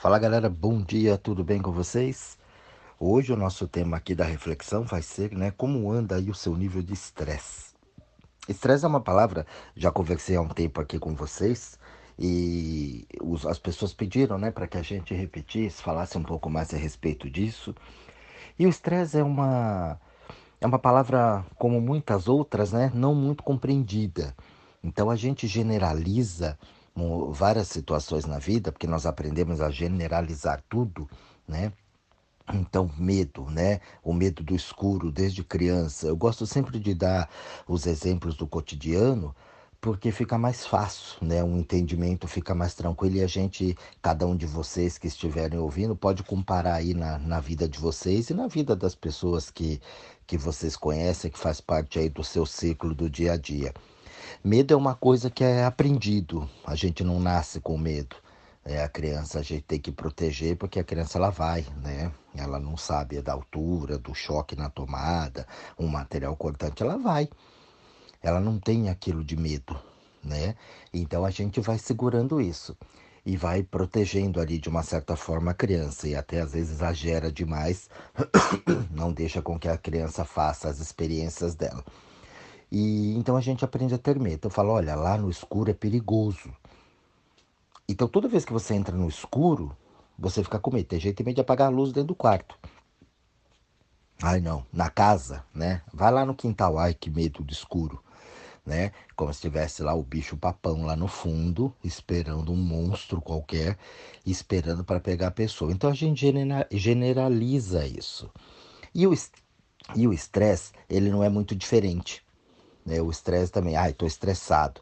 Fala galera, bom dia, tudo bem com vocês? Hoje o nosso tema aqui da reflexão vai ser, né, como anda aí o seu nível de estresse. Estresse é uma palavra, já conversei há um tempo aqui com vocês e os, as pessoas pediram, né, para que a gente repetisse, falasse um pouco mais a respeito disso. E o estresse é uma é uma palavra como muitas outras, né, não muito compreendida. Então a gente generaliza várias situações na vida, porque nós aprendemos a generalizar tudo, né? Então, medo, né? O medo do escuro desde criança. Eu gosto sempre de dar os exemplos do cotidiano, porque fica mais fácil, né? Um entendimento fica mais tranquilo e a gente, cada um de vocês que estiverem ouvindo, pode comparar aí na, na vida de vocês e na vida das pessoas que, que vocês conhecem, que faz parte aí do seu ciclo do dia a dia. Medo é uma coisa que é aprendido. A gente não nasce com medo. É, a criança a gente tem que proteger porque a criança ela vai, né? Ela não sabe da altura, do choque na tomada, um material cortante, ela vai. Ela não tem aquilo de medo, né? Então a gente vai segurando isso e vai protegendo ali de uma certa forma a criança e até às vezes exagera demais, não deixa com que a criança faça as experiências dela. E então a gente aprende a ter medo. Eu falo, olha, lá no escuro é perigoso. Então toda vez que você entra no escuro, você fica com medo. Tem gente medo de apagar a luz dentro do quarto. Ai não, na casa, né? Vai lá no quintal, ai que medo do escuro, né? Como se tivesse lá o bicho papão lá no fundo, esperando um monstro qualquer, esperando para pegar a pessoa. Então a gente generaliza isso. E o e o estresse, ele não é muito diferente. Né? O estresse também. Ai, estou estressado.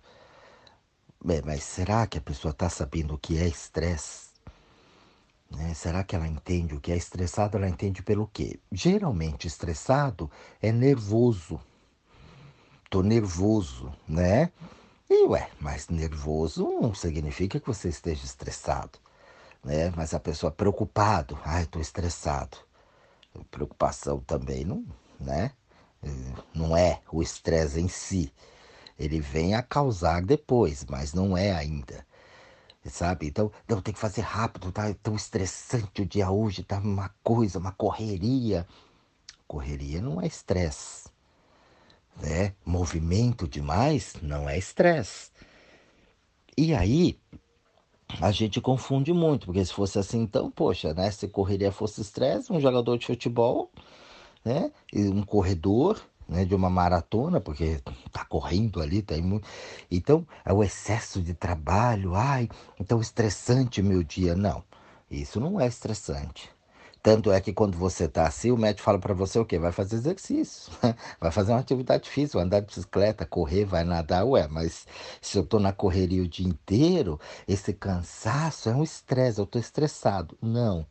Bem, mas será que a pessoa está sabendo o que é estresse? Né? Será que ela entende o que é estressado? Ela entende pelo quê? Geralmente, estressado é nervoso. Tô nervoso, né? E ué, mas nervoso não significa que você esteja estressado, né? Mas a pessoa preocupado, ai, tô estressado. Preocupação também não, né? Não é o estresse em si. Ele vem a causar depois, mas não é ainda. Sabe? Então, não, tem que fazer rápido, tá tão estressante o dia hoje, tá uma coisa, uma correria. Correria não é estresse. Né? Movimento demais não é estresse. E aí, a gente confunde muito, porque se fosse assim, então, poxa, né? Se correria fosse estresse, um jogador de futebol né? um corredor né, de uma maratona, porque tá correndo ali, tá. Então, é o excesso de trabalho, ai, então estressante meu dia. Não, isso não é estressante. Tanto é que quando você tá assim, o médico fala para você o quê? Vai fazer exercício, vai fazer uma atividade física, andar de bicicleta, correr, vai nadar. Ué, mas se eu tô na correria o dia inteiro, esse cansaço é um estresse, eu tô estressado. Não.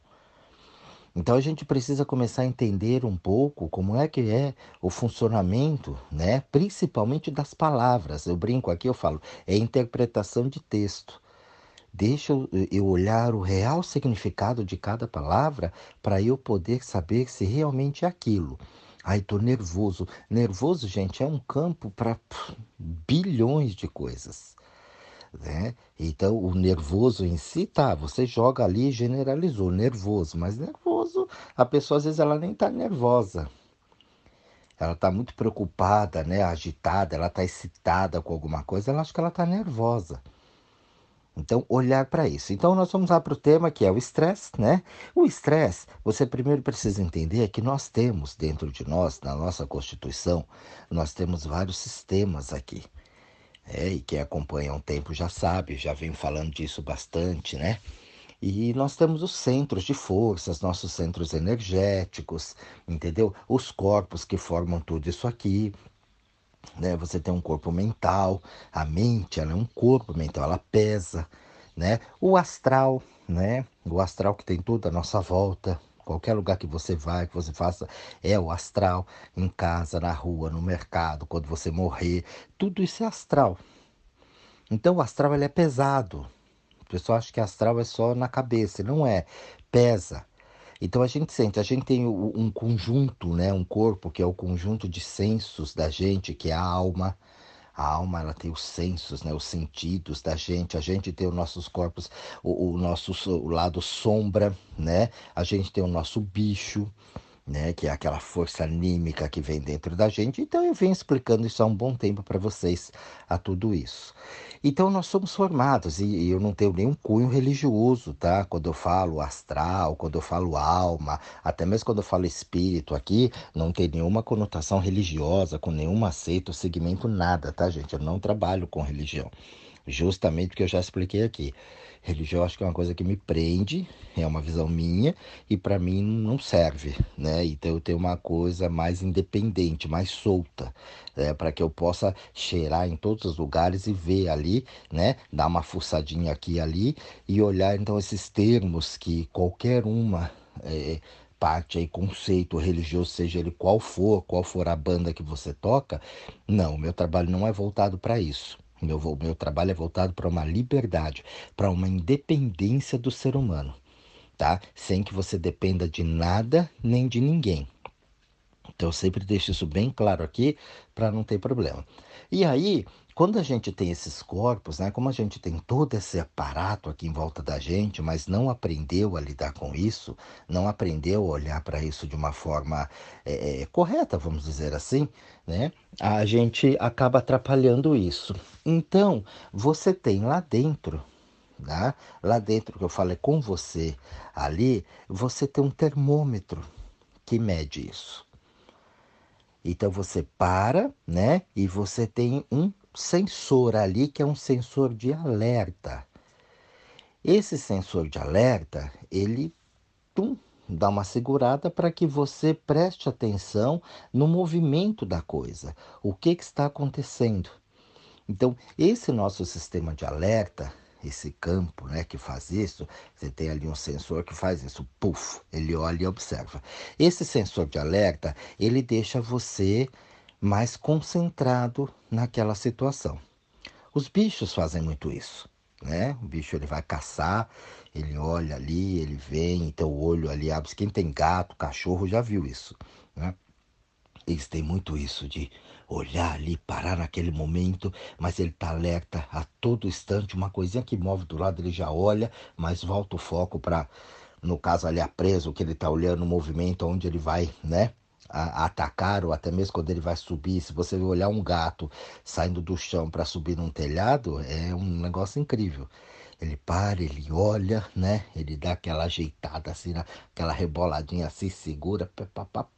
Então a gente precisa começar a entender um pouco como é que é o funcionamento, né? Principalmente das palavras. Eu brinco aqui, eu falo, é interpretação de texto. Deixa eu olhar o real significado de cada palavra para eu poder saber se realmente é aquilo. Ai, tô nervoso. Nervoso, gente, é um campo para bilhões de coisas. Né? Então, o nervoso em si, tá, você joga ali generalizou, nervoso, mas nervoso, a pessoa às vezes ela nem tá nervosa. Ela está muito preocupada, né, agitada, ela está excitada com alguma coisa, ela acha que ela está nervosa. Então, olhar para isso. Então, nós vamos lá para o tema que é o estresse, né? O estresse, você primeiro precisa entender que nós temos dentro de nós, na nossa Constituição, nós temos vários sistemas aqui. É, e quem acompanha há um tempo já sabe, já vem falando disso bastante, né? E nós temos os centros de forças, nossos centros energéticos, entendeu? Os corpos que formam tudo isso aqui. Né? Você tem um corpo mental, a mente ela é um corpo mental, ela pesa, né? O astral, né? O astral que tem tudo à nossa volta, Qualquer lugar que você vai, que você faça, é o astral. Em casa, na rua, no mercado, quando você morrer. Tudo isso é astral. Então o astral ele é pesado. O pessoal acha que astral é só na cabeça. Não é. Pesa. Então a gente sente, a gente tem um conjunto, né, um corpo que é o conjunto de sensos da gente, que é a alma. A alma ela tem os sensos, né, os sentidos da gente. A gente tem os nossos corpos, o, o nosso o lado sombra, né? A gente tem o nosso bicho, né, que é aquela força anímica que vem dentro da gente. Então eu venho explicando isso há um bom tempo para vocês a tudo isso. Então nós somos formados e, e, eu não tenho nenhum cunho religioso, tá? Quando eu falo astral, quando eu falo alma, até mesmo quando eu falo espírito aqui, não tem nenhuma conotação religiosa, com nenhuma seita segmento, nada, tá, gente? Eu não trabalho com religião. Justamente porque eu já expliquei aqui. Religião acho que é uma coisa que me prende, é uma visão minha e para mim não serve, né? Então eu tenho uma coisa mais independente, mais solta, né? para que eu possa cheirar em todos os lugares e ver ali, né? Dar uma fuçadinha aqui e ali e olhar então esses termos que qualquer uma é, parte aí, conceito religioso, seja ele qual for, qual for a banda que você toca, não, meu trabalho não é voltado para isso. Meu, meu trabalho é voltado para uma liberdade, para uma independência do ser humano, tá? Sem que você dependa de nada nem de ninguém. Então eu sempre deixo isso bem claro aqui para não ter problema. E aí, quando a gente tem esses corpos, né, como a gente tem todo esse aparato aqui em volta da gente, mas não aprendeu a lidar com isso, não aprendeu a olhar para isso de uma forma é, é, correta, vamos dizer assim, né, a gente acaba atrapalhando isso. Então, você tem lá dentro né? lá dentro que eu falei com você ali, você tem um termômetro que mede isso. Então você para, né? E você tem um sensor ali que é um sensor de alerta. Esse sensor de alerta, ele tum, dá uma segurada para que você preste atenção no movimento da coisa, o que, que está acontecendo. Então, esse nosso sistema de alerta, esse campo né, que faz isso, você tem ali um sensor que faz isso, puf, ele olha e observa. Esse sensor de alerta, ele deixa você mais concentrado naquela situação. Os bichos fazem muito isso, né? O bicho ele vai caçar, ele olha ali, ele vem, então o olho ali abre. Quem tem gato, cachorro já viu isso, né? Eles têm muito isso de olhar ali, parar naquele momento, mas ele está alerta a todo instante. Uma coisinha que move do lado, ele já olha, mas volta o foco para, no caso ali, a presa, o que ele está olhando, o movimento, onde ele vai, né? A, atacar, ou até mesmo quando ele vai subir, se você olhar um gato saindo do chão para subir num telhado, é um negócio incrível. Ele para, ele olha, né? Ele dá aquela ajeitada assim, aquela reboladinha assim, segura,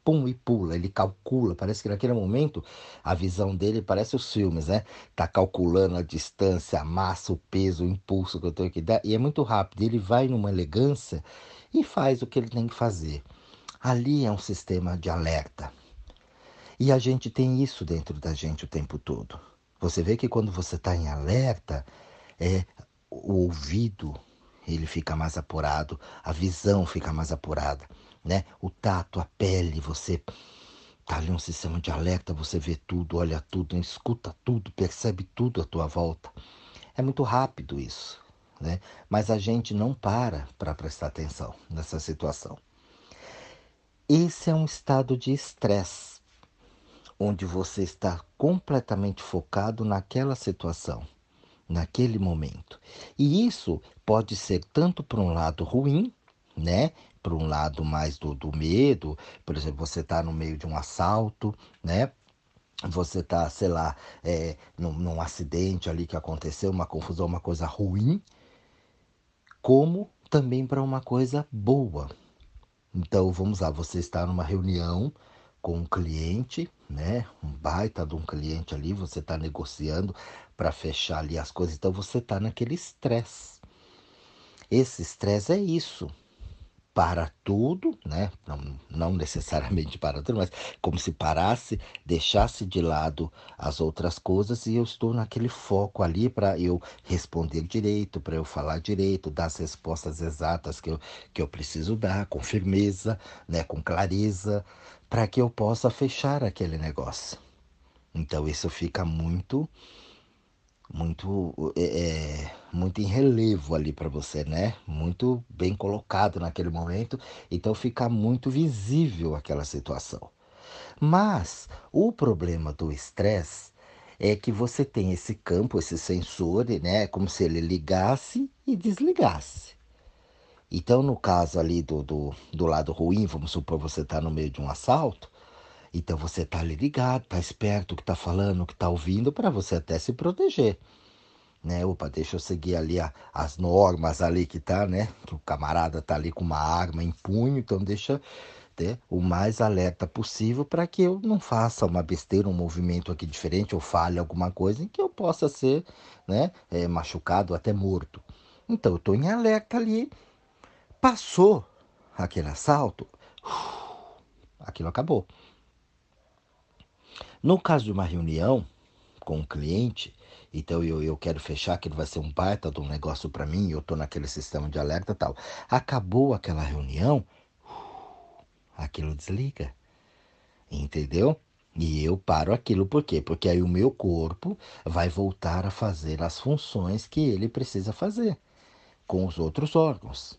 pum, e pula. Ele calcula. Parece que naquele momento a visão dele parece os filmes, né? Tá calculando a distância, a massa, o peso, o impulso que eu tenho que dar. E é muito rápido. Ele vai numa elegância e faz o que ele tem que fazer. Ali é um sistema de alerta. E a gente tem isso dentro da gente o tempo todo. Você vê que quando você está em alerta, é o ouvido ele fica mais apurado, a visão fica mais apurada, né? O tato, a pele, você tá ali um sistema de alerta, você vê tudo, olha tudo, escuta tudo, percebe tudo à tua volta. É muito rápido isso, né? Mas a gente não para para prestar atenção nessa situação. Esse é um estado de estresse, onde você está completamente focado naquela situação, naquele momento. E isso pode ser tanto para um lado ruim, né? Para um lado mais do, do medo, por exemplo, você está no meio de um assalto, né? Você está, sei lá, é, num, num acidente ali que aconteceu, uma confusão, uma coisa ruim, como também para uma coisa boa, então, vamos lá, você está numa reunião com um cliente, né? Um baita de um cliente ali, você está negociando para fechar ali as coisas, então você está naquele estresse. Esse estresse é isso para tudo, né? Não, não necessariamente para tudo, mas como se parasse, deixasse de lado as outras coisas e eu estou naquele foco ali para eu responder direito, para eu falar direito, dar as respostas exatas que eu, que eu preciso dar, com firmeza, né? com clareza, para que eu possa fechar aquele negócio. Então isso fica muito muito é, é, muito em relevo ali para você, né? Muito bem colocado naquele momento, então fica muito visível aquela situação. Mas o problema do estresse é que você tem esse campo, esse sensor, né? Como se ele ligasse e desligasse. Então, no caso ali do, do, do lado ruim, vamos supor você está no meio de um assalto, então você está ali ligado, está esperto o que está falando, o que está ouvindo, para você até se proteger. Né? Opa, deixa eu seguir ali a, as normas ali que tá, né? Que o camarada tá ali com uma arma em punho, então deixa ter o mais alerta possível para que eu não faça uma besteira, um movimento aqui diferente, ou fale alguma coisa em que eu possa ser né, é, machucado, até morto. Então eu estou em alerta ali. Passou aquele assalto, aquilo acabou. No caso de uma reunião com um cliente, então eu, eu quero fechar, que vai ser um baita de um negócio para mim, eu estou naquele sistema de alerta tal. Acabou aquela reunião, aquilo desliga. Entendeu? E eu paro aquilo por quê? Porque aí o meu corpo vai voltar a fazer as funções que ele precisa fazer com os outros órgãos,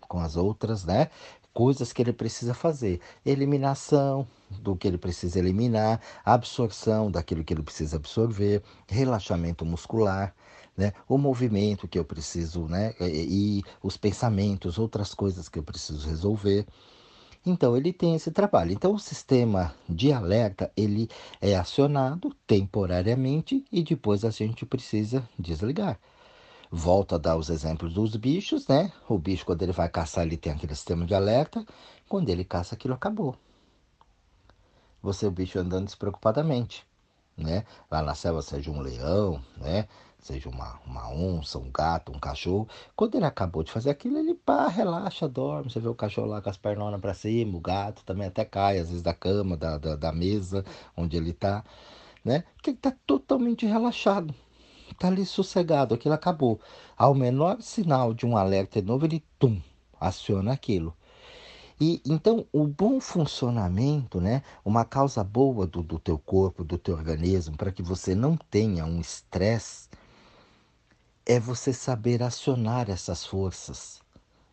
com as outras, né, coisas que ele precisa fazer. Eliminação do que ele precisa eliminar, absorção daquilo que ele precisa absorver, relaxamento muscular, né? o movimento que eu preciso, né? e, os pensamentos, outras coisas que eu preciso resolver. Então ele tem esse trabalho. Então o sistema de alerta ele é acionado temporariamente e depois a gente precisa desligar. Volto a dar os exemplos dos bichos, né? O bicho, quando ele vai caçar, ele tem aquele sistema de alerta. Quando ele caça, aquilo acabou. Você, o bicho, andando despreocupadamente, né? Lá na selva, seja um leão, né? Seja uma, uma onça, um gato, um cachorro. Quando ele acabou de fazer aquilo, ele pá, relaxa, dorme. Você vê o cachorro lá com as pernonas para cima, o gato também até cai, às vezes, da cama, da, da, da mesa onde ele tá, né? Porque ele tá totalmente relaxado tá ali sossegado, aquilo acabou. Ao menor sinal de um alerta novo, ele tum, aciona aquilo. E então o bom funcionamento, né, uma causa boa do, do teu corpo, do teu organismo, para que você não tenha um estresse, é você saber acionar essas forças,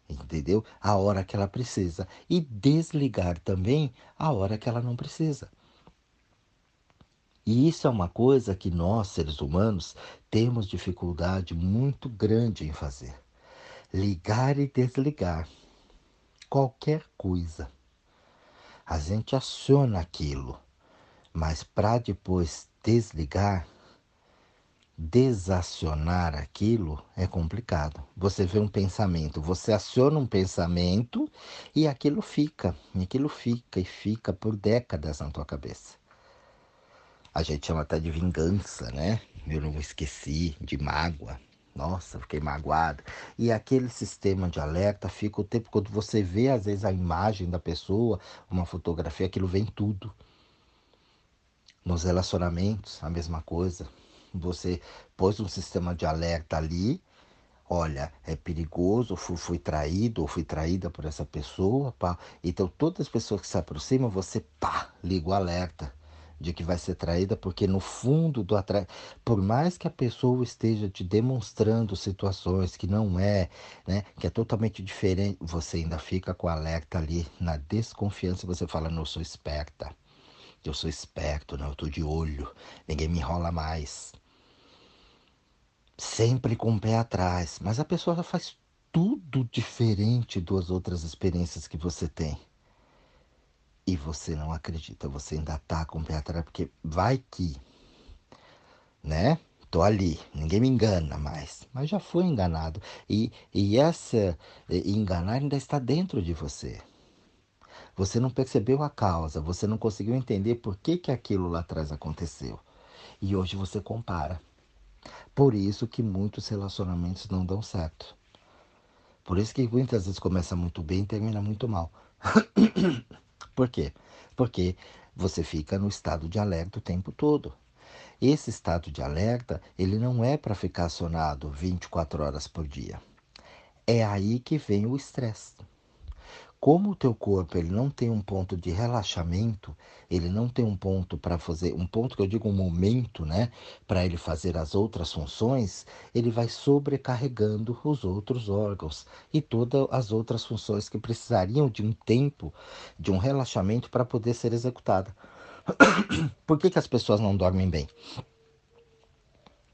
entendeu? A hora que ela precisa e desligar também a hora que ela não precisa. E isso é uma coisa que nós, seres humanos, temos dificuldade muito grande em fazer. Ligar e desligar qualquer coisa. A gente aciona aquilo, mas para depois desligar, desacionar aquilo é complicado. Você vê um pensamento, você aciona um pensamento e aquilo fica, e aquilo fica e fica por décadas na tua cabeça a gente chama até de vingança, né? Eu não esqueci, de mágoa. Nossa, fiquei magoado. E aquele sistema de alerta fica o tempo, quando você vê às vezes a imagem da pessoa, uma fotografia, aquilo vem tudo. Nos relacionamentos, a mesma coisa. Você pôs um sistema de alerta ali, olha, é perigoso, fui, fui traído ou fui traída por essa pessoa, pá. Então todas as pessoas que se aproximam, você pá, liga o alerta de que vai ser traída, porque no fundo do atrás, por mais que a pessoa esteja te demonstrando situações que não é, né, que é totalmente diferente, você ainda fica com o alerta ali na desconfiança, você fala, não, eu sou esperta. Eu sou esperto, não, eu tô de olho, ninguém me enrola mais. Sempre com o pé atrás, mas a pessoa faz tudo diferente das outras experiências que você tem e você não acredita, você ainda tá com o pé atrás, porque vai que, né? Tô ali, ninguém me engana mais, mas já fui enganado. E, e essa enganar ainda está dentro de você. Você não percebeu a causa, você não conseguiu entender por que, que aquilo lá atrás aconteceu. E hoje você compara. Por isso que muitos relacionamentos não dão certo. Por isso que muitas vezes começa muito bem e termina muito mal. Por quê? Porque você fica no estado de alerta o tempo todo. Esse estado de alerta, ele não é para ficar acionado 24 horas por dia. É aí que vem o estresse. Como o teu corpo ele não tem um ponto de relaxamento, ele não tem um ponto para fazer, um ponto que eu digo um momento, né, para ele fazer as outras funções, ele vai sobrecarregando os outros órgãos e todas as outras funções que precisariam de um tempo, de um relaxamento para poder ser executada. Por que, que as pessoas não dormem bem?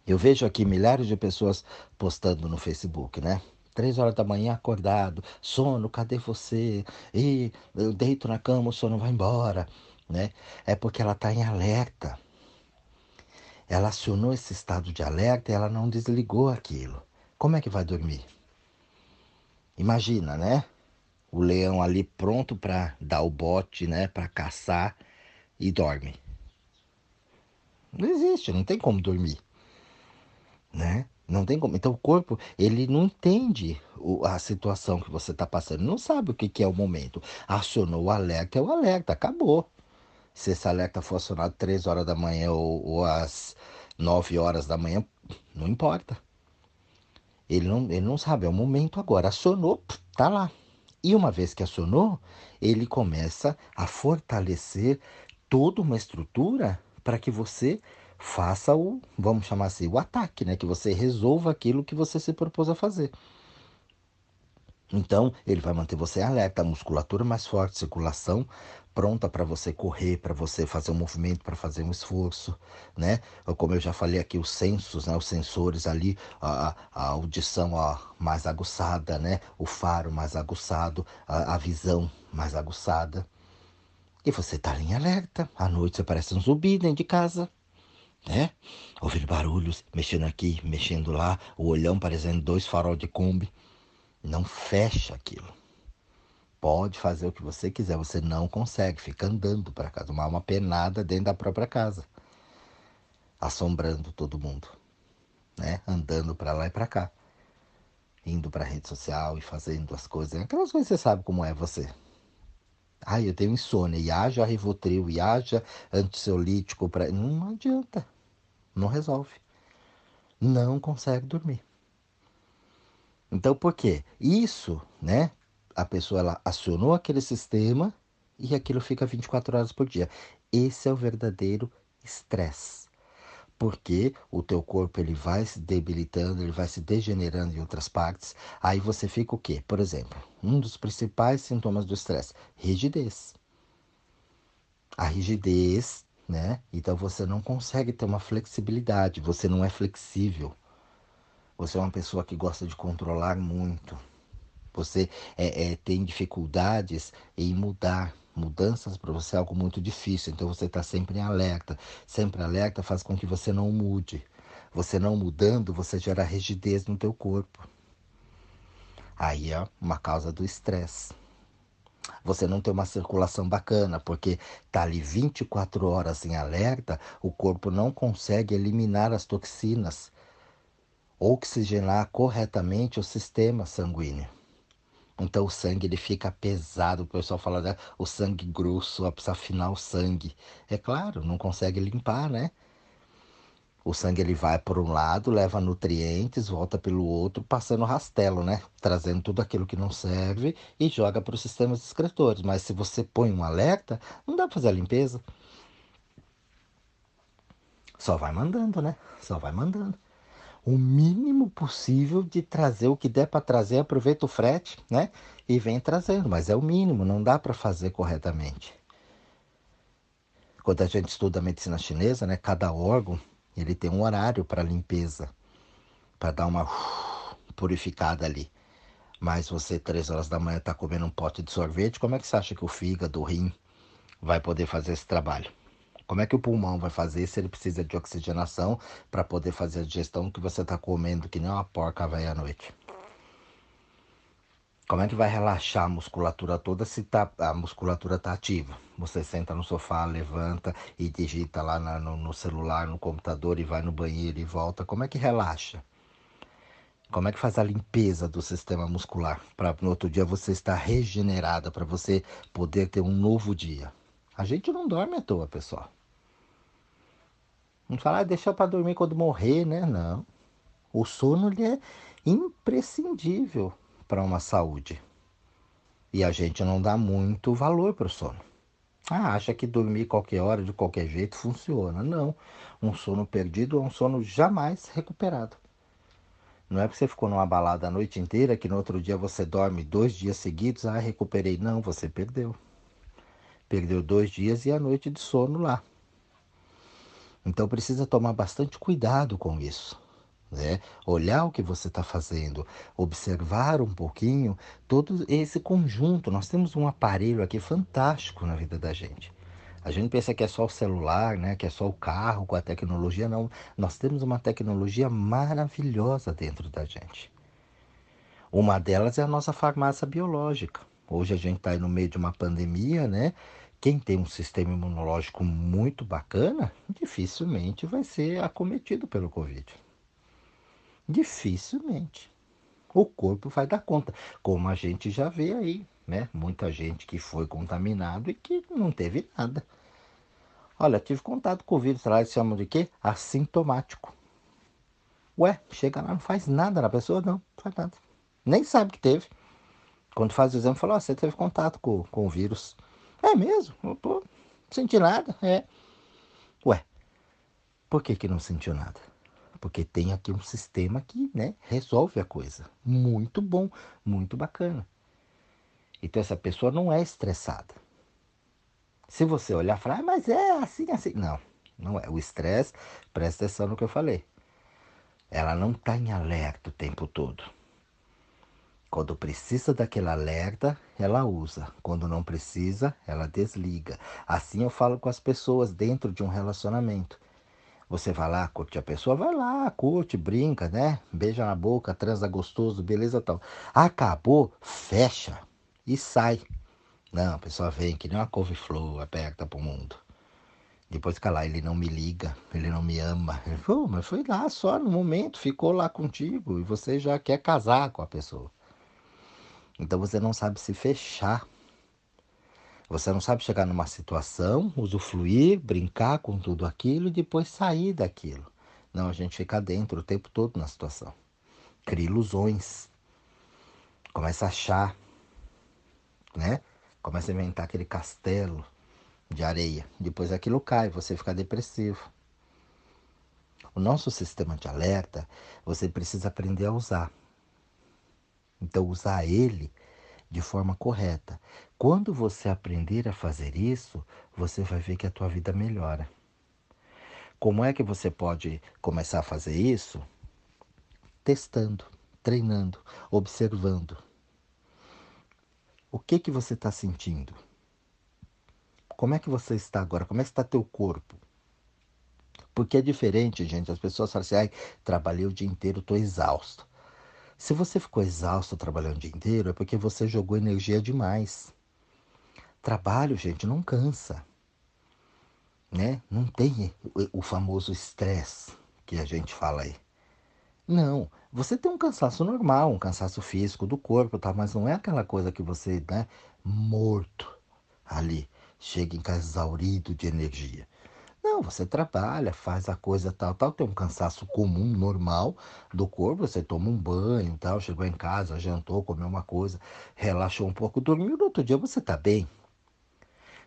Eu vejo aqui milhares de pessoas postando no Facebook, né? Três horas da manhã acordado, sono, cadê você? E eu deito na cama, o sono vai embora, né? É porque ela está em alerta. Ela acionou esse estado de alerta e ela não desligou aquilo. Como é que vai dormir? Imagina, né? O leão ali pronto para dar o bote, né? Para caçar e dorme. Não existe, não tem como dormir, né? Não tem como. Então o corpo, ele não entende a situação que você está passando, não sabe o que, que é o momento. Acionou o alerta, é o alerta, acabou. Se esse alerta for acionado 3 horas da manhã ou, ou às 9 horas da manhã, não importa. Ele não, ele não sabe, é o momento agora. Acionou, tá lá. E uma vez que acionou, ele começa a fortalecer toda uma estrutura para que você faça o, vamos chamar assim, o ataque, né? Que você resolva aquilo que você se propôs a fazer. Então, ele vai manter você alerta, a musculatura mais forte, circulação pronta para você correr, para você fazer um movimento, para fazer um esforço, né? Como eu já falei aqui, os sensos, né? Os sensores ali, a, a audição mais aguçada, né? O faro mais aguçado, a, a visão mais aguçada. E você tá em alerta. À noite você parece um zumbi dentro de casa né? Ouvindo barulhos, mexendo aqui, mexendo lá, o olhão parecendo dois farol de Kombi. Não fecha aquilo. Pode fazer o que você quiser, você não consegue, fica andando para casa, uma alma penada dentro da própria casa, assombrando todo mundo, né? Andando para lá e para cá, indo para rede social e fazendo as coisas, aquelas coisas você sabe como é você. Ah, eu tenho insônia, e haja Rivotril, e haja anticeolítico, pra... não adianta. Não resolve. Não consegue dormir. Então, por quê? Isso, né? A pessoa ela acionou aquele sistema e aquilo fica 24 horas por dia. Esse é o verdadeiro estresse. Porque o teu corpo ele vai se debilitando, ele vai se degenerando em outras partes. Aí você fica o quê? Por exemplo, um dos principais sintomas do estresse, rigidez. A rigidez né? Então você não consegue ter uma flexibilidade, você não é flexível. Você é uma pessoa que gosta de controlar muito. Você é, é, tem dificuldades em mudar. Mudanças para você é algo muito difícil, então você está sempre em alerta. Sempre alerta faz com que você não mude. Você não mudando, você gera rigidez no teu corpo. Aí é uma causa do estresse você não tem uma circulação bacana, porque tá ali 24 horas em alerta, o corpo não consegue eliminar as toxinas, oxigenar corretamente o sistema sanguíneo. Então o sangue ele fica pesado, o pessoal fala, né? o sangue grosso, precisa afinar o sangue. É claro, não consegue limpar, né? O sangue ele vai por um lado, leva nutrientes, volta pelo outro, passando rastelo, né? Trazendo tudo aquilo que não serve e joga para os sistemas excretores. Mas se você põe um alerta, não dá para fazer a limpeza. Só vai mandando, né? Só vai mandando. O mínimo possível de trazer o que der para trazer, aproveita o frete, né? E vem trazendo, mas é o mínimo, não dá para fazer corretamente. Quando a gente estuda a medicina chinesa, né, cada órgão ele tem um horário para limpeza, para dar uma purificada ali. Mas você, três horas da manhã, está comendo um pote de sorvete, como é que você acha que o fígado, o rim, vai poder fazer esse trabalho? Como é que o pulmão vai fazer se ele precisa de oxigenação para poder fazer a digestão que você está comendo, que nem uma porca velha à noite? Como é que vai relaxar a musculatura toda se tá, a musculatura está ativa? Você senta no sofá, levanta e digita lá na, no, no, celular, no computador e vai no banheiro e volta. Como é que relaxa? Como é que faz a limpeza do sistema muscular para no outro dia você estar regenerada, para você poder ter um novo dia? A gente não dorme à toa, pessoal. Não fala, ah, deixa para dormir quando morrer, né? Não. O sono ele é imprescindível para uma saúde. E a gente não dá muito valor para o sono. Ah, acha que dormir qualquer hora, de qualquer jeito, funciona. Não. Um sono perdido é um sono jamais recuperado. Não é porque você ficou numa balada a noite inteira que no outro dia você dorme dois dias seguidos, ah, recuperei. Não, você perdeu. Perdeu dois dias e a noite de sono lá. Então precisa tomar bastante cuidado com isso. Né? Olhar o que você está fazendo, observar um pouquinho todo esse conjunto. Nós temos um aparelho aqui fantástico na vida da gente. A gente pensa que é só o celular, né? que é só o carro com a tecnologia. Não, nós temos uma tecnologia maravilhosa dentro da gente. Uma delas é a nossa farmácia biológica. Hoje a gente está no meio de uma pandemia, né? Quem tem um sistema imunológico muito bacana, dificilmente vai ser acometido pelo Covid. Dificilmente. O corpo vai dar conta, como a gente já vê aí, né? Muita gente que foi contaminado e que não teve nada. Olha, tive contato com o vírus lá, eles chamam de quê? Assintomático. Ué, chega lá, não faz nada na pessoa? Não, não faz nada. Nem sabe que teve. Quando faz o exame, fala, oh, você teve contato com, com o vírus. É mesmo? Não senti nada. É. Ué, por que que não sentiu nada? Porque tem aqui um sistema que, né, resolve a coisa. Muito bom, muito bacana. Então essa pessoa não é estressada. Se você olhar e falar, ah, mas é assim, assim. Não, não é. O estresse, presta atenção no que eu falei. Ela não está em alerta o tempo todo. Quando precisa daquele alerta, ela usa. Quando não precisa, ela desliga. Assim eu falo com as pessoas dentro de um relacionamento. Você vai lá, curte a pessoa, vai lá, curte, brinca, né? Beija na boca, transa gostoso, beleza tal. Acabou, fecha e sai. Não, a pessoa vem que nem uma couve-flor aberta pro mundo. Depois fica lá, ele não me liga, ele não me ama. Ele falou, mas foi lá só no momento, ficou lá contigo e você já quer casar com a pessoa. Então você não sabe se fechar. Você não sabe chegar numa situação, usufruir, brincar com tudo aquilo e depois sair daquilo. Não, a gente fica dentro o tempo todo na situação. Cria ilusões. Começa a achar né? Começa a inventar aquele castelo de areia. Depois aquilo cai, você fica depressivo. O nosso sistema de alerta, você precisa aprender a usar. Então, usar ele de forma correta. Quando você aprender a fazer isso, você vai ver que a tua vida melhora. Como é que você pode começar a fazer isso? Testando, treinando, observando. O que que você está sentindo? Como é que você está agora? Como é que está teu corpo? Porque é diferente, gente. As pessoas falam assim, ai, trabalhei o dia inteiro, estou exausto. Se você ficou exausto trabalhando o dia inteiro, é porque você jogou energia demais. Trabalho, gente, não cansa. Né? Não tem o famoso estresse que a gente fala aí. Não, você tem um cansaço normal, um cansaço físico do corpo, tá? mas não é aquela coisa que você, né, morto ali, chega em casa exaurido de energia. Não, você trabalha, faz a coisa tal, tal, tem um cansaço comum, normal do corpo, você toma um banho, tal, chegou em casa, jantou, comeu uma coisa, relaxou um pouco, dormiu, no outro dia você tá bem.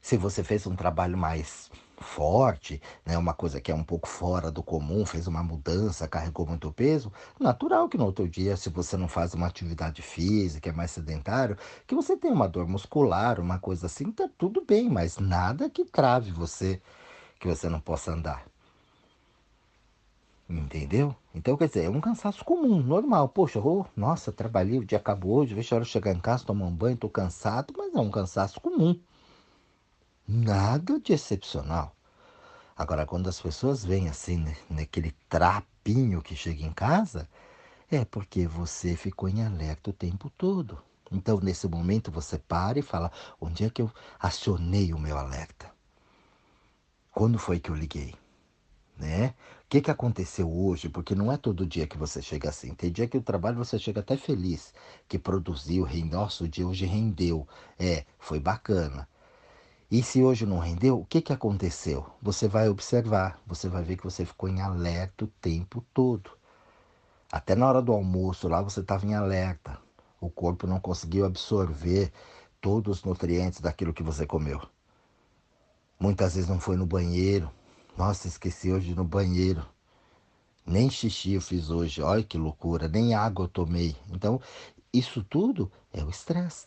Se você fez um trabalho mais forte, né, uma coisa que é um pouco fora do comum, fez uma mudança, carregou muito peso, natural que no outro dia, se você não faz uma atividade física, é mais sedentário, que você tenha uma dor muscular, uma coisa assim, tá tudo bem, mas nada que trave você, que você não possa andar. Entendeu? Então, quer dizer, é um cansaço comum, normal. Poxa, oh, nossa, trabalhei, o dia acabou hoje, deixa eu chegar em casa, tomar um banho, tô cansado, mas é um cansaço comum. Nada de excepcional. Agora, quando as pessoas vêm assim, né, naquele trapinho que chega em casa, é porque você ficou em alerta o tempo todo. Então, nesse momento, você para e fala: onde é que eu acionei o meu alerta? Quando foi que eu liguei? Né? O que, que aconteceu hoje? Porque não é todo dia que você chega assim. Tem dia que o trabalho você chega até feliz, que produziu. Nossa, o dia hoje rendeu. É, foi bacana. E se hoje não rendeu, o que, que aconteceu? Você vai observar, você vai ver que você ficou em alerta o tempo todo. Até na hora do almoço lá você estava em alerta. O corpo não conseguiu absorver todos os nutrientes daquilo que você comeu. Muitas vezes não foi no banheiro. Nossa, esqueci hoje no banheiro. Nem xixi eu fiz hoje. Olha que loucura. Nem água eu tomei. Então, isso tudo é o estresse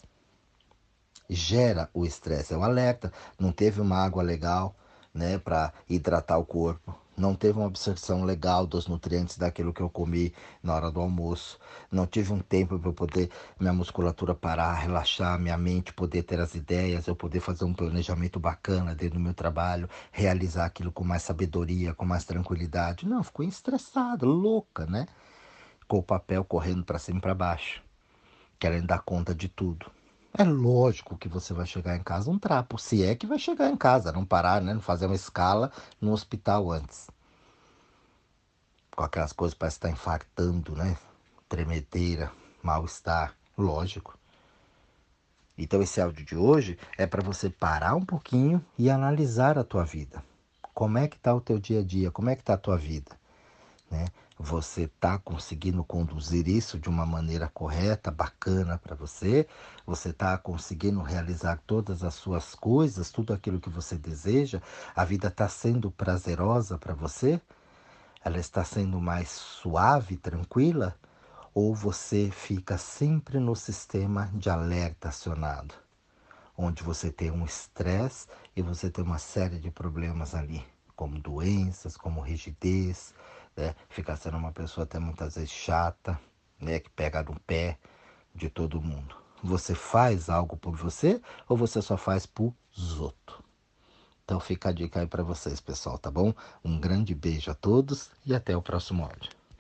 gera o estresse. É um alerta. Não teve uma água legal, né, para hidratar o corpo. não teve uma absorção legal dos nutrientes daquilo que eu comi na hora do almoço, não tive um tempo para poder minha musculatura parar, relaxar, minha mente poder ter as ideias, eu poder fazer um planejamento bacana dentro do meu trabalho, realizar aquilo com mais sabedoria, com mais tranquilidade. Não, ficou estressada, louca, né? Com o papel correndo para cima e para baixo, querendo dar conta de tudo. É lógico que você vai chegar em casa um trapo, se é que vai chegar em casa, não parar, né? Não fazer uma escala no hospital antes. Com aquelas coisas parece estar infartando, né? Tremedeira, mal-estar, lógico. Então esse áudio de hoje é para você parar um pouquinho e analisar a tua vida. Como é que está o teu dia a dia? Como é que está a tua vida? Né? Você está conseguindo conduzir isso de uma maneira correta, bacana para você? Você está conseguindo realizar todas as suas coisas, tudo aquilo que você deseja? A vida está sendo prazerosa para você? Ela está sendo mais suave, tranquila? Ou você fica sempre no sistema de alerta acionado? Onde você tem um estresse e você tem uma série de problemas ali, como doenças, como rigidez, né? Sendo uma pessoa até muitas vezes chata, né? Que pega no pé de todo mundo. Você faz algo por você ou você só faz por outros? Então fica a dica aí para vocês, pessoal, tá bom? Um grande beijo a todos e até o próximo áudio.